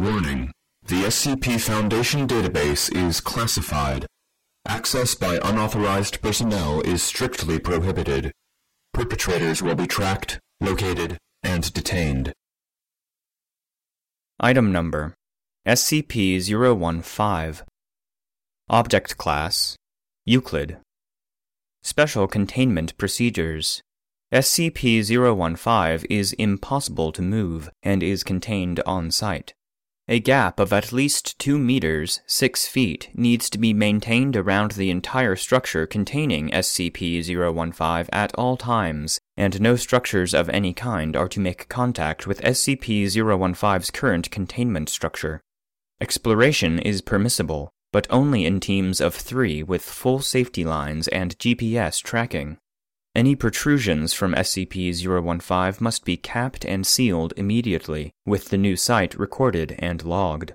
Warning. The SCP Foundation database is classified. Access by unauthorized personnel is strictly prohibited. Perpetrators will be tracked, located, and detained. Item Number SCP-015 Object Class Euclid Special Containment Procedures SCP-015 is impossible to move and is contained on site. A gap of at least 2 meters, 6 feet, needs to be maintained around the entire structure containing SCP-015 at all times, and no structures of any kind are to make contact with SCP-015's current containment structure. Exploration is permissible, but only in teams of three with full safety lines and GPS tracking. Any protrusions from SCP-015 must be capped and sealed immediately, with the new site recorded and logged.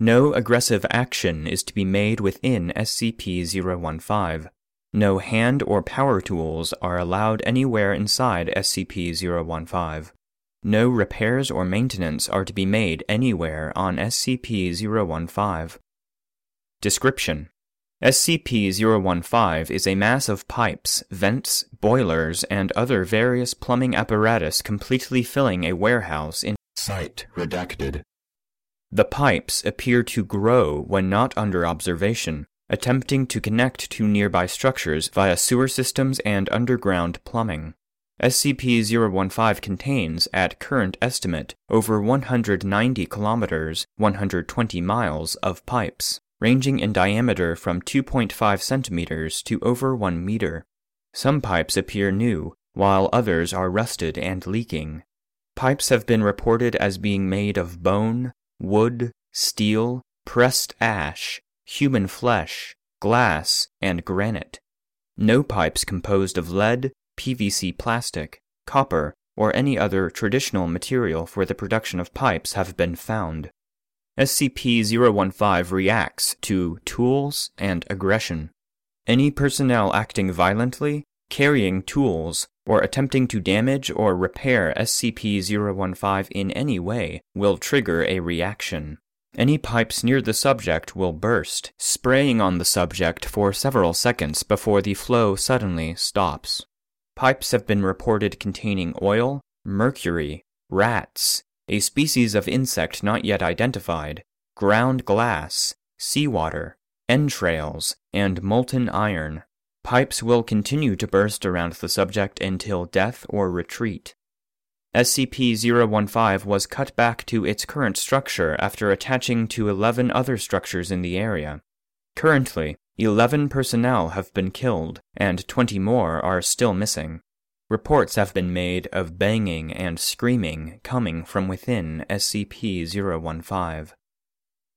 No aggressive action is to be made within SCP-015. No hand or power tools are allowed anywhere inside SCP-015. No repairs or maintenance are to be made anywhere on SCP-015. Description SCP-015 is a mass of pipes, vents, boilers, and other various plumbing apparatus completely filling a warehouse in Site redacted. The pipes appear to grow when not under observation, attempting to connect to nearby structures via sewer systems and underground plumbing. SCP-015 contains, at current estimate, over 190 kilometers, 120 miles of pipes ranging in diameter from 2.5 centimeters to over 1 meter. Some pipes appear new, while others are rusted and leaking. Pipes have been reported as being made of bone, wood, steel, pressed ash, human flesh, glass, and granite. No pipes composed of lead, PVC plastic, copper, or any other traditional material for the production of pipes have been found. SCP-015 reacts to tools and aggression. Any personnel acting violently, carrying tools, or attempting to damage or repair SCP-015 in any way will trigger a reaction. Any pipes near the subject will burst, spraying on the subject for several seconds before the flow suddenly stops. Pipes have been reported containing oil, mercury, rats, a species of insect not yet identified, ground glass, seawater, entrails, and molten iron. Pipes will continue to burst around the subject until death or retreat. SCP 015 was cut back to its current structure after attaching to 11 other structures in the area. Currently, 11 personnel have been killed, and 20 more are still missing. Reports have been made of banging and screaming coming from within SCP 015.